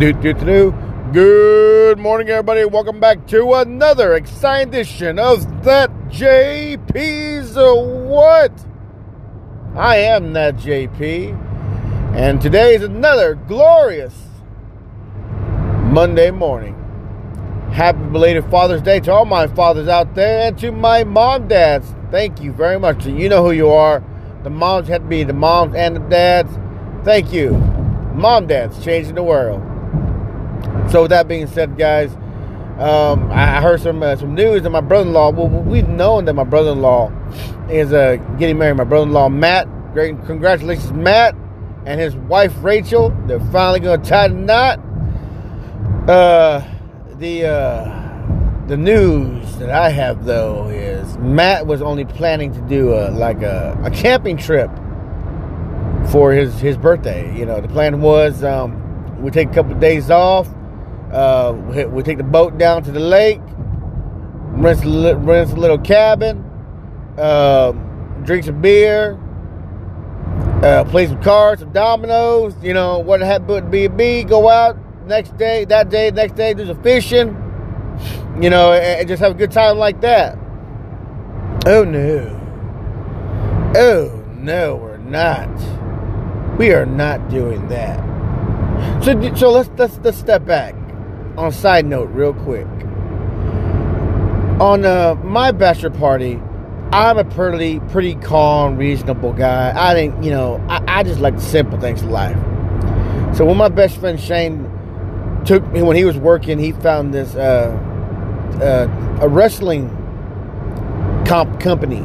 Do, do, do. Good morning, everybody. Welcome back to another exciting edition of That JP's What? I am That JP, and today is another glorious Monday morning. Happy belated Father's Day to all my fathers out there and to my mom dads. Thank you very much. You know who you are. The moms have to be the moms and the dads. Thank you. Mom dads changing the world. So with that being said, guys, um, I heard some uh, some news that my brother-in-law. Well, we've known that my brother-in-law is uh, getting married. My brother-in-law Matt. Great, congratulations, Matt, and his wife Rachel. They're finally going to tie the knot. Uh, the uh, the news that I have though is Matt was only planning to do a like a, a camping trip for his his birthday. You know, the plan was um, we take a couple of days off uh, we, we take the boat down to the lake, rent a, rent a little cabin, uh, drink some beer, uh, play some cards, some dominoes. You know what happened to be a B. Go out next day, that day, next day, do some fishing. You know, and, and just have a good time like that. Oh no! Oh no, we're not. We are not doing that. So, so let's let's let's step back on a side note, real quick. On uh, my bachelor party, I'm a pretty, pretty calm, reasonable guy. I think, you know, I, I just like the simple things in life. So when my best friend Shane took me, when he was working, he found this uh, uh, a wrestling comp company,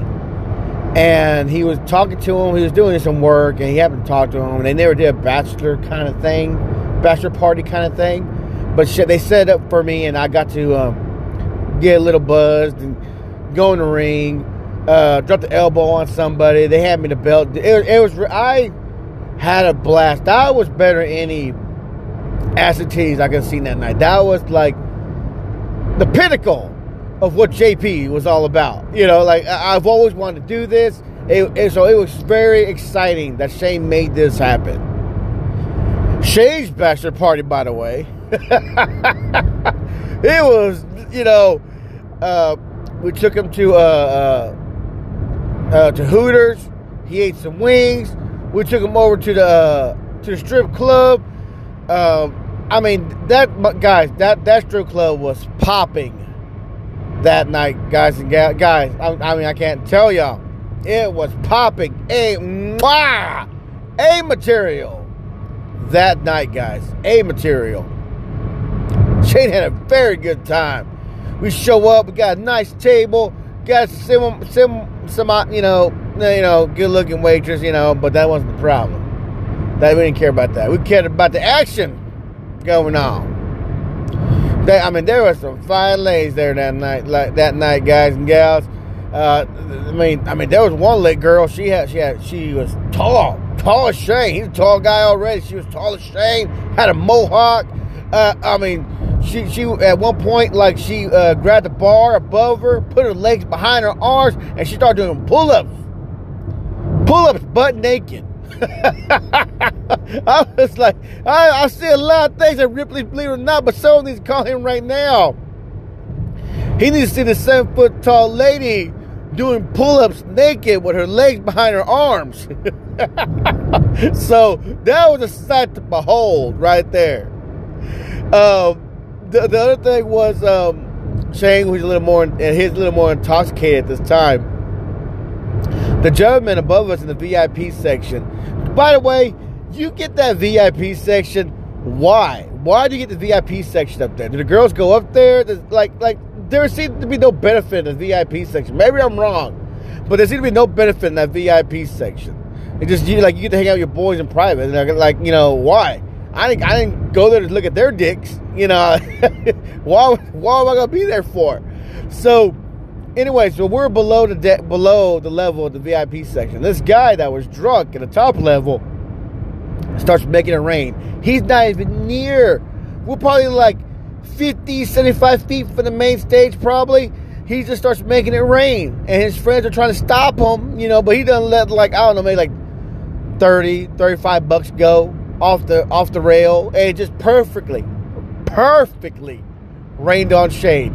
and he was talking to him. He was doing some work, and he happened to talk to him. And they never did a bachelor kind of thing, bachelor party kind of thing. But shit, they set up for me, and I got to um, get a little buzzed and go in the ring, uh, drop the elbow on somebody. They had me the belt. It, it was I had a blast. That was better than any acid teas I could see that night. That was like the pinnacle of what JP was all about. You know, like I've always wanted to do this. It, it, so it was very exciting that Shane made this happen. Shane's bachelor party, by the way, it was, you know, uh, we took him to uh, uh, uh, to Hooters. He ate some wings. We took him over to the uh, to the strip club. Um, I mean, that guys, that that strip club was popping that night, guys and guys. I, I, mean, I can't tell y'all, it was popping. A mwah, a material that night, guys. A material. Shane had a very good time. We show up, we got a nice table, got some some some uh, you know you know good looking waitress, you know, but that wasn't the problem. That we didn't care about that. We cared about the action going on. They, I mean, there was some fine ladies there that night, like that night, guys and gals. Uh, I mean, I mean, there was one lit girl. She had, she had, she was tall, tall as Shane. He's a tall guy already. She was tall as Shane. Had a mohawk. Uh, I mean, she she at one point like she uh, grabbed the bar above her, put her legs behind her arms, and she started doing pull-ups. Pull-ups butt naked. I was like, I, I see a lot of things that Ripley, believe it or not, but someone needs to call him right now. He needs to see the seven foot tall lady doing pull ups naked with her legs behind her arms. so that was a sight to behold right there. Um, the, the other thing was um, Shane, who's a little more, and he's a little more intoxicated at this time. The gentleman above us in the VIP section. By the way, you get that VIP section. Why? Why do you get the VIP section up there? Do the girls go up there? There's like, like there seems to be no benefit in the VIP section. Maybe I'm wrong, but there seems to be no benefit in that VIP section. It just you like you get to hang out with your boys in private. And like, you know, why? I didn't, I didn't go there to look at their dicks. You know, why, why am I gonna be there for? So, anyway, so we're below the de- below the level of the VIP section. This guy that was drunk at the top level starts making it rain. He's not even near. We're probably like 50, 75 feet from the main stage, probably. He just starts making it rain, and his friends are trying to stop him, you know, but he doesn't let like I don't know, maybe like 30, 35 bucks go off the off the rail, and it just perfectly, perfectly rained on shade.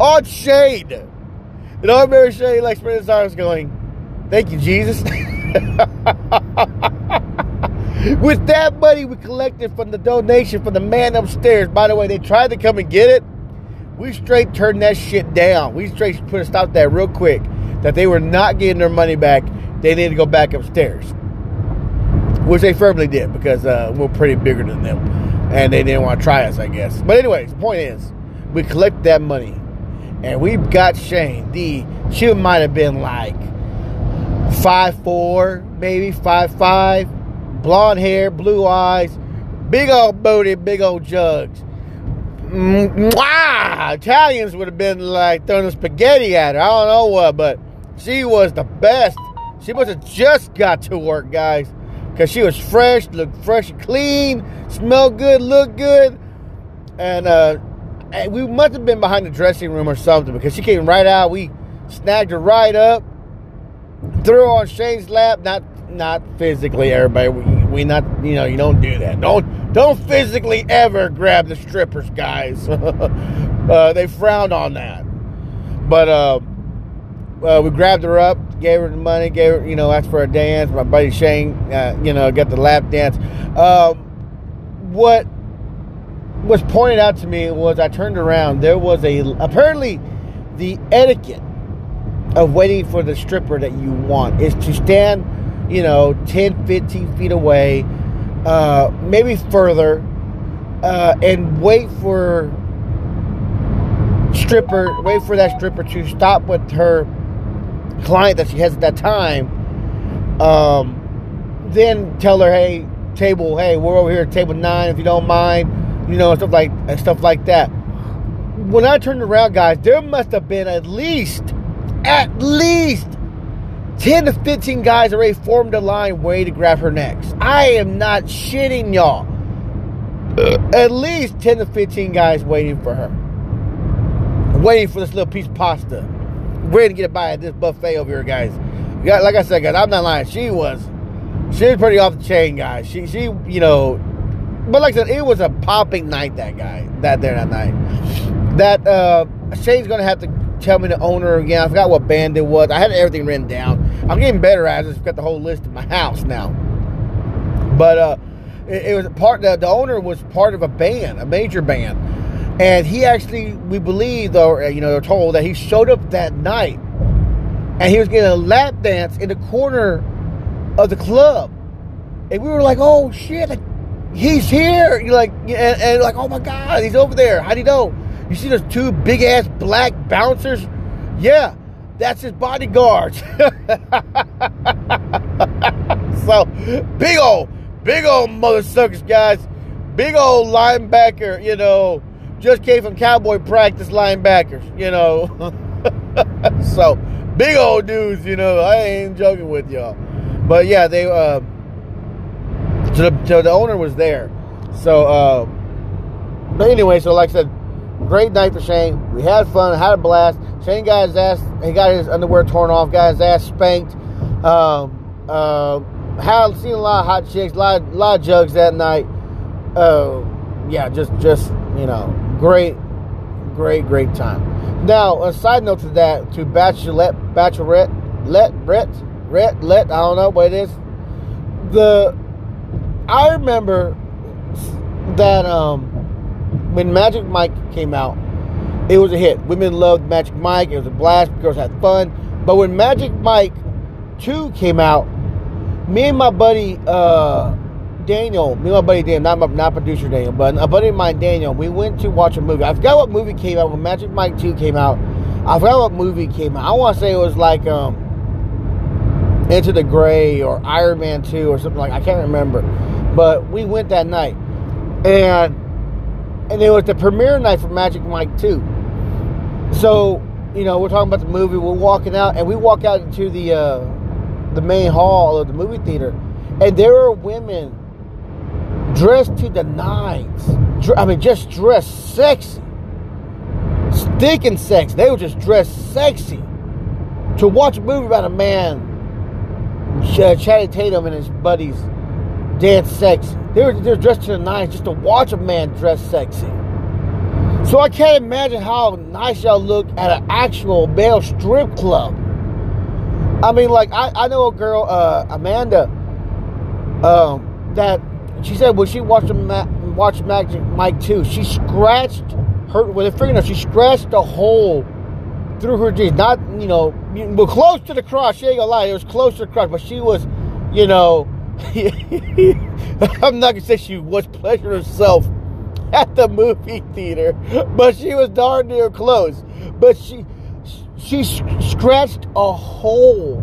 On Shane. And I remember Shane like spreading his arms going, Thank you, Jesus. With that money we collected from the donation from the man upstairs, by the way, they tried to come and get it. We straight turned that shit down. We straight put a stop to that real quick. That they were not getting their money back. They needed to go back upstairs. Which they firmly did because uh, we're pretty bigger than them. And they didn't want to try us, I guess. But anyways, the point is, we collect that money. And we got Shane. The she might have been like five four, maybe five five blonde hair, blue eyes, big old booty, big old jugs. Mwah! Italians would have been like throwing spaghetti at her. I don't know what, but she was the best. She must have just got to work, guys, because she was fresh, looked fresh and clean, smelled good, looked good, and uh, we must have been behind the dressing room or something because she came right out. We snagged her right up, threw her on Shane's lap, not not physically, everybody. We, we not, you know, you don't do that. Don't don't physically ever grab the strippers, guys. uh, they frowned on that. But uh, uh, we grabbed her up, gave her the money, gave her, you know, asked for a dance. My buddy Shane, uh, you know, got the lap dance. Um, what was pointed out to me was I turned around. There was a apparently the etiquette of waiting for the stripper that you want is to stand you know, 10, 15 feet away, uh, maybe further, uh, and wait for stripper, wait for that stripper to stop with her client that she has at that time. Um, then tell her, hey, table, hey, we're over here at table nine, if you don't mind, you know, stuff like and stuff like that. When I turned around, guys, there must have been at least, at least 10 to 15 guys already formed a line waiting to grab her next. I am not shitting y'all. At least 10 to 15 guys waiting for her. Waiting for this little piece of pasta. Ready to get a bite at this buffet over here, guys. Like I said, guys, I'm not lying. She was, she was pretty off the chain, guys. She, she, you know, but like I said, it was a popping night that guy, that there that night. That, uh, Shane's gonna have to tell me the owner again. I forgot what band it was. I had everything written down. I'm getting better at it. I've got the whole list in my house now. But uh, it, it was part. The, the owner was part of a band, a major band, and he actually, we believe, or you know, they're told that he showed up that night, and he was getting a lap dance in the corner of the club, and we were like, "Oh shit!" He's here. You're like, and, and like, oh my god, he's over there. How do you know? You see those two big ass black bouncers? Yeah, that's his bodyguards. so big old, big old mother suckers, guys. Big old linebacker, you know, just came from cowboy practice linebackers, you know. so big old dudes, you know. I ain't joking with y'all. But yeah, they uh so the, the owner was there. So uh but anyway, so like I said, Great night for Shane. We had fun, had a blast. Shane got his ass, he got his underwear torn off, got his ass spanked. Um, uh, had seen a lot of hot chicks, a lot, a lot of jugs that night. Uh, yeah, just, just you know, great, great, great time. Now, a side note to that, to Bachelorette, Bachelorette, let, Brett, Rhett, let, I don't know what it is. The, I remember that, um, when Magic Mike came out, it was a hit. Women loved Magic Mike. It was a blast. Girls had fun. But when Magic Mike 2 came out, me and my buddy uh, Daniel, me and my buddy Daniel, not my, not producer Daniel, but a buddy of mine, Daniel, we went to watch a movie. I forgot what movie came out when Magic Mike 2 came out. I forgot what movie came out. I want to say it was like um, Into the Gray or Iron Man 2 or something like I can't remember. But we went that night. And and it was the premiere night for Magic Mike 2. So, you know, we're talking about the movie. We're walking out, and we walk out into the uh, the main hall of the movie theater, and there are women dressed to the nines. I mean, just dressed sexy, stinking sexy. They were just dressed sexy to watch a movie about a man, Channing Tatum and his buddies, dance sexy. They were, they were dressed to the nines just to watch a man dress sexy. So I can't imagine how nice y'all look at an actual male strip club. I mean, like I, I know a girl, uh, Amanda, um, that she said when she watched Ma- watched Magic Mike 2, she scratched her with her fingernail. She scratched a hole through her jeans. Not you know, well, close to the crotch. She ain't gonna lie, it was close to the crotch, but she was, you know, I'm not gonna say she was pleasuring herself at the movie theater, but she was darn near close. But she she scratched a hole.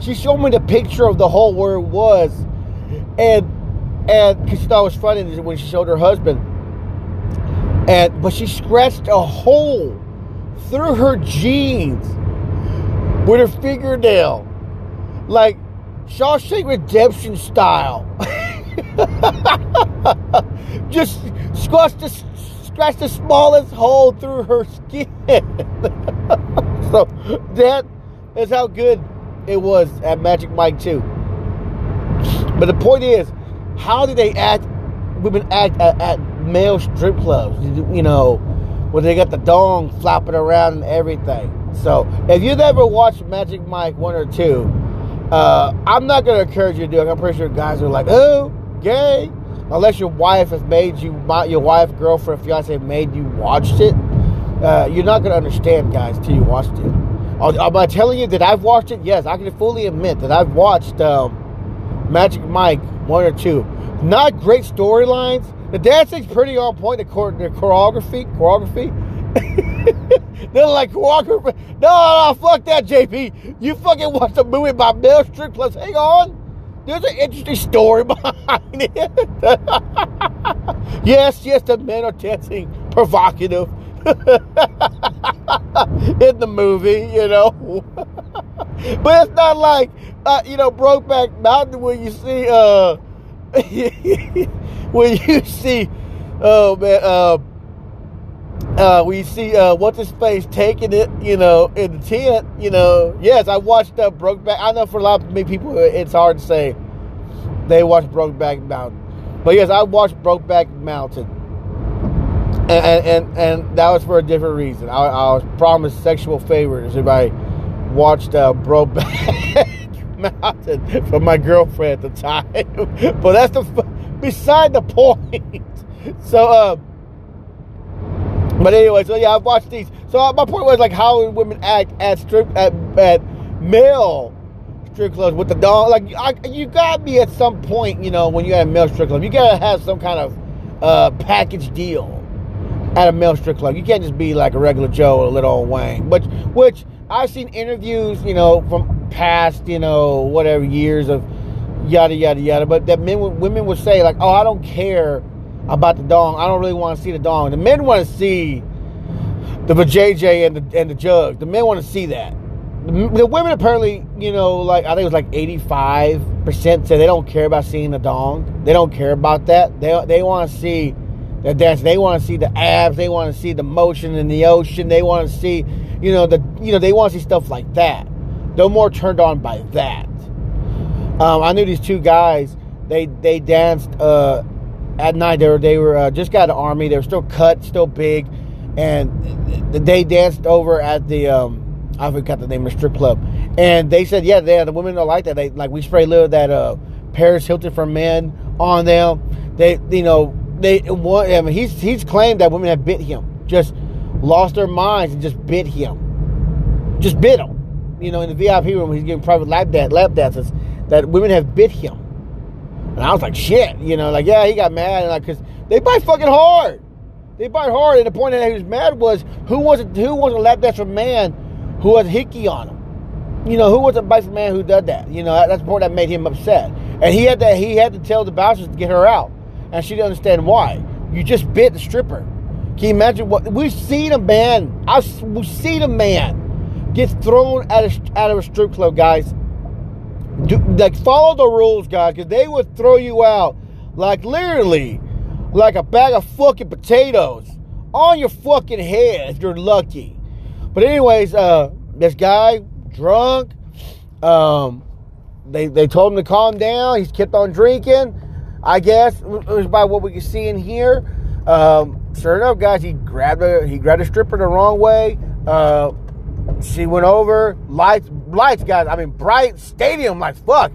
She showed me the picture of the hole where it was, and and because she thought it was funny when she showed her husband, and but she scratched a hole through her jeans with her fingernail, like Shawshank Redemption style. Just scratch the scratch the smallest hole through her skin. so that is how good it was at Magic Mike 2. But the point is, how do they act? Women act at, at male strip clubs, you know, where they got the dong flopping around and everything. So if you've ever watched Magic Mike one or two, uh, I'm not going to encourage you to do it. I'm pretty sure guys are like, oh, gay unless your wife has made you, your wife, girlfriend, fiance made you watched it, uh, you're not going to understand, guys, till you watched it. Am I telling you that I've watched it? Yes, I can fully admit that I've watched um, Magic Mike one or two. Not great storylines. The dancing's pretty on point. The, the choreography, choreography. They're like Walker. No, no, fuck that, JP. You fucking watched a movie by Mel Strick. Plus, hang on. There's an interesting story behind it. yes, yes, the men are dancing provocative in the movie, you know. but it's not like, uh, you know, Brokeback Mountain where you see, uh, when you see, oh man, uh, uh, we see uh, what's his face taking it, you know, in the tent. You know, yes, I watched uh, Brokeback. I know for a lot of many people, it's hard to say they watched Brokeback Mountain, but yes, I watched Brokeback Mountain, and and and, and that was for a different reason. I, I was promised sexual favors if I watched uh, Brokeback Mountain from my girlfriend at the time, but that's the beside the point. so. Uh, but anyway, so yeah, I've watched these. So uh, my point was like how women act at strip at, at male strip clubs with the dog. Like I, you gotta be at some point, you know, when you at a male strip club, you gotta have some kind of uh, package deal at a male strip club. You can't just be like a regular Joe or a little old Wayne. Which, which I've seen interviews, you know, from past, you know, whatever years of yada yada yada. But that men, women would say like, "Oh, I don't care." About the dong. I don't really want to see the dong. The men want to see the vajayjay and the and the jug. The men want to see that. The, the, women apparently, you know, like I think it was like eighty five percent said they don't care about seeing the dong. They don't care about that. They they want to see the dance. They want to see the abs. They want to see the motion in the ocean. They want to see, you know, the you know they want to see stuff like that. They're more turned on by that. Um, I knew these two guys. They they danced. Uh, at night they were they were uh, just got of army. They were still cut, still big, and they danced over at the um, I forgot the name of the strip club, and they said yeah, the women don't like that. They like we spray a little that uh, Paris Hilton for men on them. They you know they want. I mean, he's he's claimed that women have bit him, just lost their minds and just bit him, just bit him. You know, in the VIP room, he's getting private lap dance, lap dances. That women have bit him and I was like, shit, you know, like, yeah, he got mad, like, cause they bite fucking hard. They bite hard, and the point that he was mad was who wasn't who wasn't lap dance for man who has hickey on him. You know, who was a bite man who did that? You know, that's the point that made him upset. And he had to he had to tell the bouncers to get her out, and she didn't understand why. You just bit the stripper. Can you imagine what we've seen a man? I've we've seen a man get thrown out of a strip club, guys do, like follow the rules, guys, because they would throw you out like literally like a bag of fucking potatoes on your fucking head if you're lucky. But anyways, uh, this guy drunk. Um, they they told him to calm down. He's kept on drinking. I guess by what we can see in here. Um, sure enough, guys, he grabbed a he grabbed a stripper the wrong way. Uh, she went over. Lights, lights, guys. I mean, bright stadium lights. Fuck,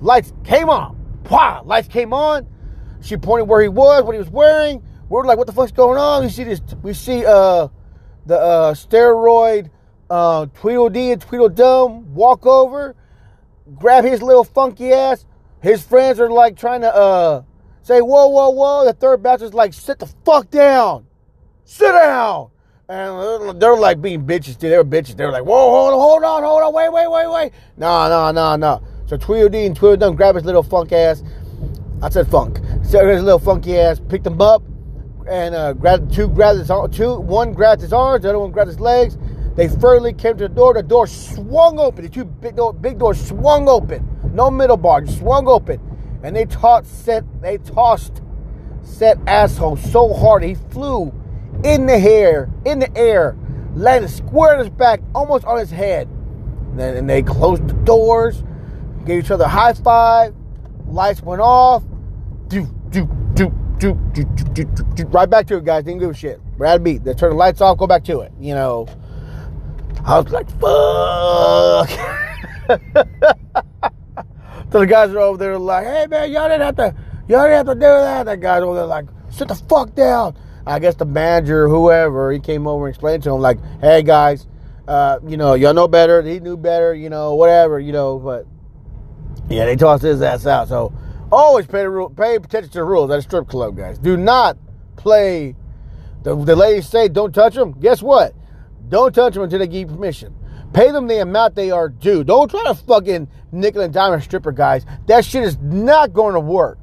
lights came on. Wow, lights came on. She pointed where he was, what he was wearing. We're like, what the fuck's going on? We see this. We see uh the uh, steroid uh, Tweedledee and Tweedledum walk over, grab his little funky ass. His friends are like trying to uh say, whoa, whoa, whoa. The third bachelor's like, sit the fuck down. Sit down. And they're like being bitches too. They were bitches. They were like, whoa, hold on, hold on, hold on, wait, wait, wait, wait. No, no, no, no. So Tweedledee and Tweedledum grab his little funk ass. I said funk. So his little funky ass, picked him up, and uh, grabbed two, grabbed his two, one grabbed his arms, the other one grabbed his legs. They firmly came to the door. The door swung open. The two big, door, big doors swung open. No middle bar, just swung open. And they taught set, they tossed set asshole so hard he flew in the air, in the air, landed square on his back, almost on his head. And then and they closed the doors, gave each other a high five. Lights went off. Do do do do do do do right back to it, guys. Didn't give a shit. Brad beat. They turn the lights off. Go back to it. You know. I was like, fuck. so the guys are over there like, hey man, y'all didn't have to, y'all didn't have to do that. That guy's over there like, sit the fuck down. I guess the manager, whoever, he came over and explained to him like, hey guys, uh, you know, y'all know better. He knew better, you know, whatever, you know. But yeah, they tossed his ass out. So always pay rule, pay attention to the rules at a strip club, guys. Do not play. The, the ladies say don't touch them. Guess what? Don't touch them until they give permission. Pay them the amount they are due. Don't try to fucking nickel and dime a stripper, guys. That shit is not going to work.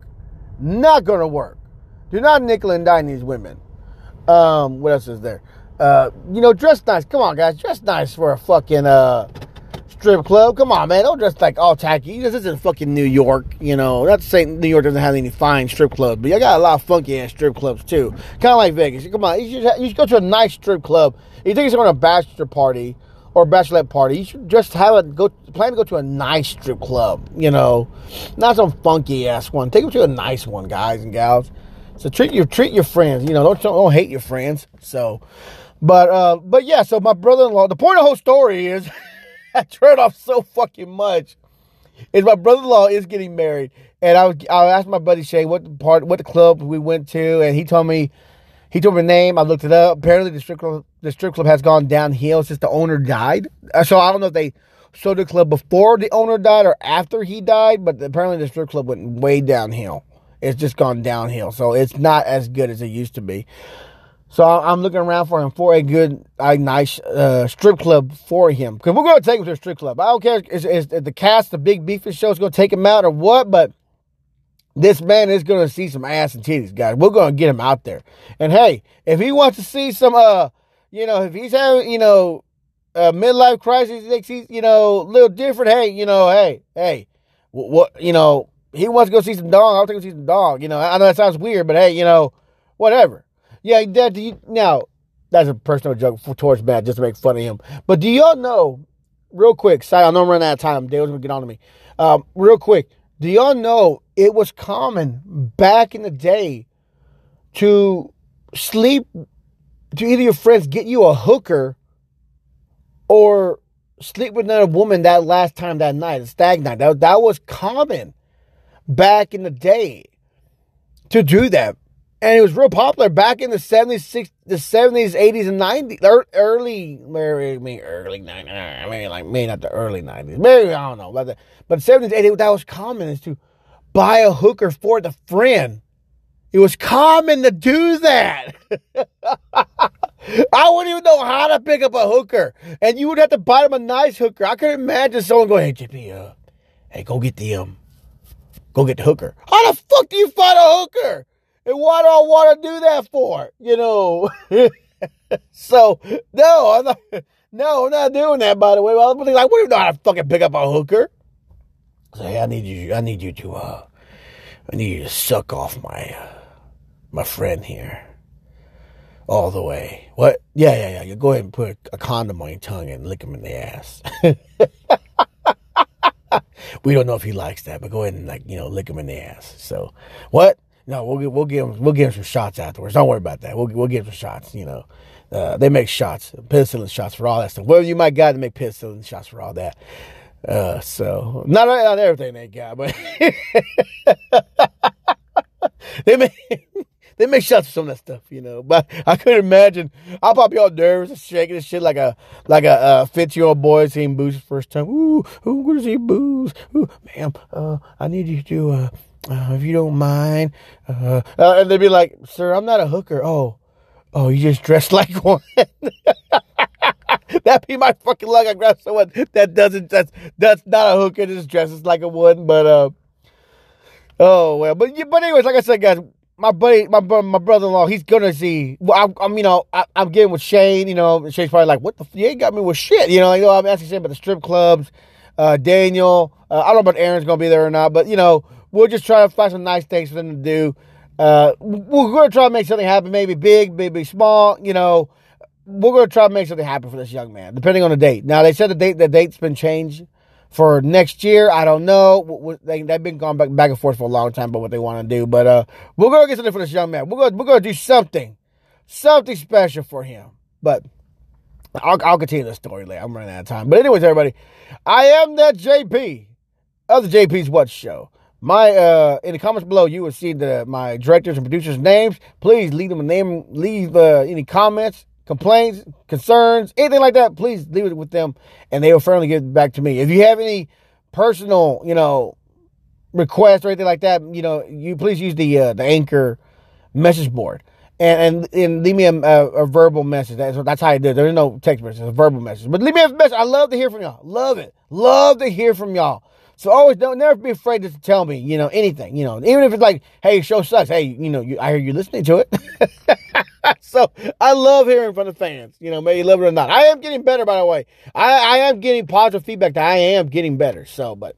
Not going to work. Do not nickel and dime these women. Um, what else is there? Uh, you know, dress nice. Come on, guys, dress nice for a fucking uh strip club. Come on, man. Don't dress like all tacky. This isn't fucking New York, you know. Not to say New York doesn't have any fine strip clubs, but you got a lot of funky ass strip clubs too. Kind of like Vegas. Come on, you should, you should go to a nice strip club. You think it's going to a bachelor party or a bachelorette party, you should just have a go plan to go to a nice strip club, you know. Not some funky ass one. Take them to a nice one, guys and gals. So treat your treat your friends, you know, don't don't hate your friends. So but uh but yeah, so my brother-in-law, the point of the whole story is I turned off so fucking much. Is my brother-in-law is getting married, and I was I asked my buddy Shay what part what the club we went to, and he told me he told me the name. I looked it up. Apparently, the strip club the strip club has gone downhill since the owner died. Uh, so I don't know if they sold the club before the owner died or after he died, but apparently the strip club went way downhill. It's just gone downhill, so it's not as good as it used to be. So I'm looking around for him for a good, a nice uh, strip club for him. Because we're going to take him to a strip club. I don't care is the cast, the big beefy show is to take him out or what, but this man is going to see some ass and titties, guys. We're going to get him out there. And hey, if he wants to see some, uh, you know, if he's having, you know, a midlife crisis, he thinks he's, you know, a little different. Hey, you know, hey, hey, what, you know, he wants to go see some dog. I'll take him see some dog. You know, I know that sounds weird, but hey, you know, whatever. Yeah, Dad, do you, now, that's a personal joke for, towards Matt just to make fun of him. But do y'all know, real quick, sorry, I know I'm running out of time. Dale's going to get on to me. Um, real quick, do y'all know it was common back in the day to sleep, to either your friends get you a hooker or sleep with another woman that last time that night, a stag night. That, that was common back in the day to do that and it was real popular back in the 70s, the 70s, 80s, and 90s, early, maybe early 90s, maybe like, maybe not the early 90s, maybe, I don't know, but, the, but 70s, 80s, that was common is to buy a hooker for the friend. It was common to do that. I wouldn't even know how to pick up a hooker. And you would have to buy them a nice hooker. I could imagine someone going, hey, JP, uh, hey, go get the, um, go get the hooker. How the fuck do you find a hooker? And why do I want to do that for? You know. so no, I'm not. No, I'm not doing that. By the way, well, I'm like, I wouldn't know how to fucking pick up a hooker. Say, hey, I need you. I need you to. uh I need you to suck off my uh, my friend here. All the way. What? Yeah, yeah, yeah. You go ahead and put a condom on your tongue and lick him in the ass. we don't know if he likes that, but go ahead and like you know lick him in the ass. So what? No, we'll we'll give him we'll give him some shots afterwards. Don't worry about that. We'll we'll give him some shots. You know, uh, they make shots, penicillin shots for all that stuff. Whatever you might got to make penicillin shots for all that. Uh, so not not everything they got, but they make they make shots for some of that stuff, you know. But I couldn't imagine. I'll probably all nervous and shaking and shit like a like a uh, fifty year old boy seeing booze for the first time. Ooh, ooh, going to see booze? Ooh, ma'am, uh, I need you to, uh, uh, if you don't mind, uh, uh, and they'd be like, "Sir, I'm not a hooker." Oh, oh, you just dressed like one. That'd be my fucking luck. I grab someone that doesn't that's that's not a hooker, just dresses like a one. But uh, oh well. But but anyways, like I said, guys, my buddy, my my brother-in-law, he's gonna see. Well, I, am you know, I, am getting with Shane. You know, Shane's probably like, "What the? F- You ain't got me with shit." You know, you know, I'm asking Shane about the strip clubs. Uh, Daniel, uh, I don't know about Aaron's gonna be there or not, but you know, we'll just try to find some nice things for them to do. Uh, we're gonna try to make something happen, maybe big, maybe small. You know, we're gonna try to make something happen for this young man, depending on the date. Now they said the date, the date's been changed for next year. I don't know. They, have been going back, back and forth for a long time about what they want to do. But uh, we're going to get something for this young man. We're going we're to do something, something special for him. But I'll, I'll continue the story later. I'm running out of time. But anyways, everybody, I am that JP of the JP's What Show. My uh, in the comments below, you will see the my directors and producers' names. Please leave them a name. Leave uh, any comments complaints, concerns, anything like that, please leave it with them and they will firmly get back to me. If you have any personal, you know, requests or anything like that, you know, you please use the uh, the anchor message board. And, and, and leave me a, a, a verbal message. That's, that's how I do it. There's no text message, it's a verbal message. But leave me a message. I love to hear from y'all. Love it. Love to hear from y'all. So always don't never be afraid to tell me, you know, anything, you know, even if it's like, hey, show sucks. Hey, you know, you, I hear you listening to it. so I love hearing from the fans, you know, maybe you love it or not. I am getting better, by the way. I, I am getting positive feedback that I am getting better. So, but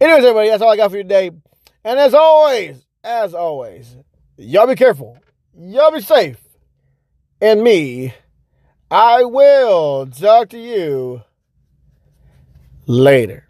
anyways, everybody, that's all I got for you today. And as always, as always, y'all be careful. Y'all be safe. And me, I will talk to you later.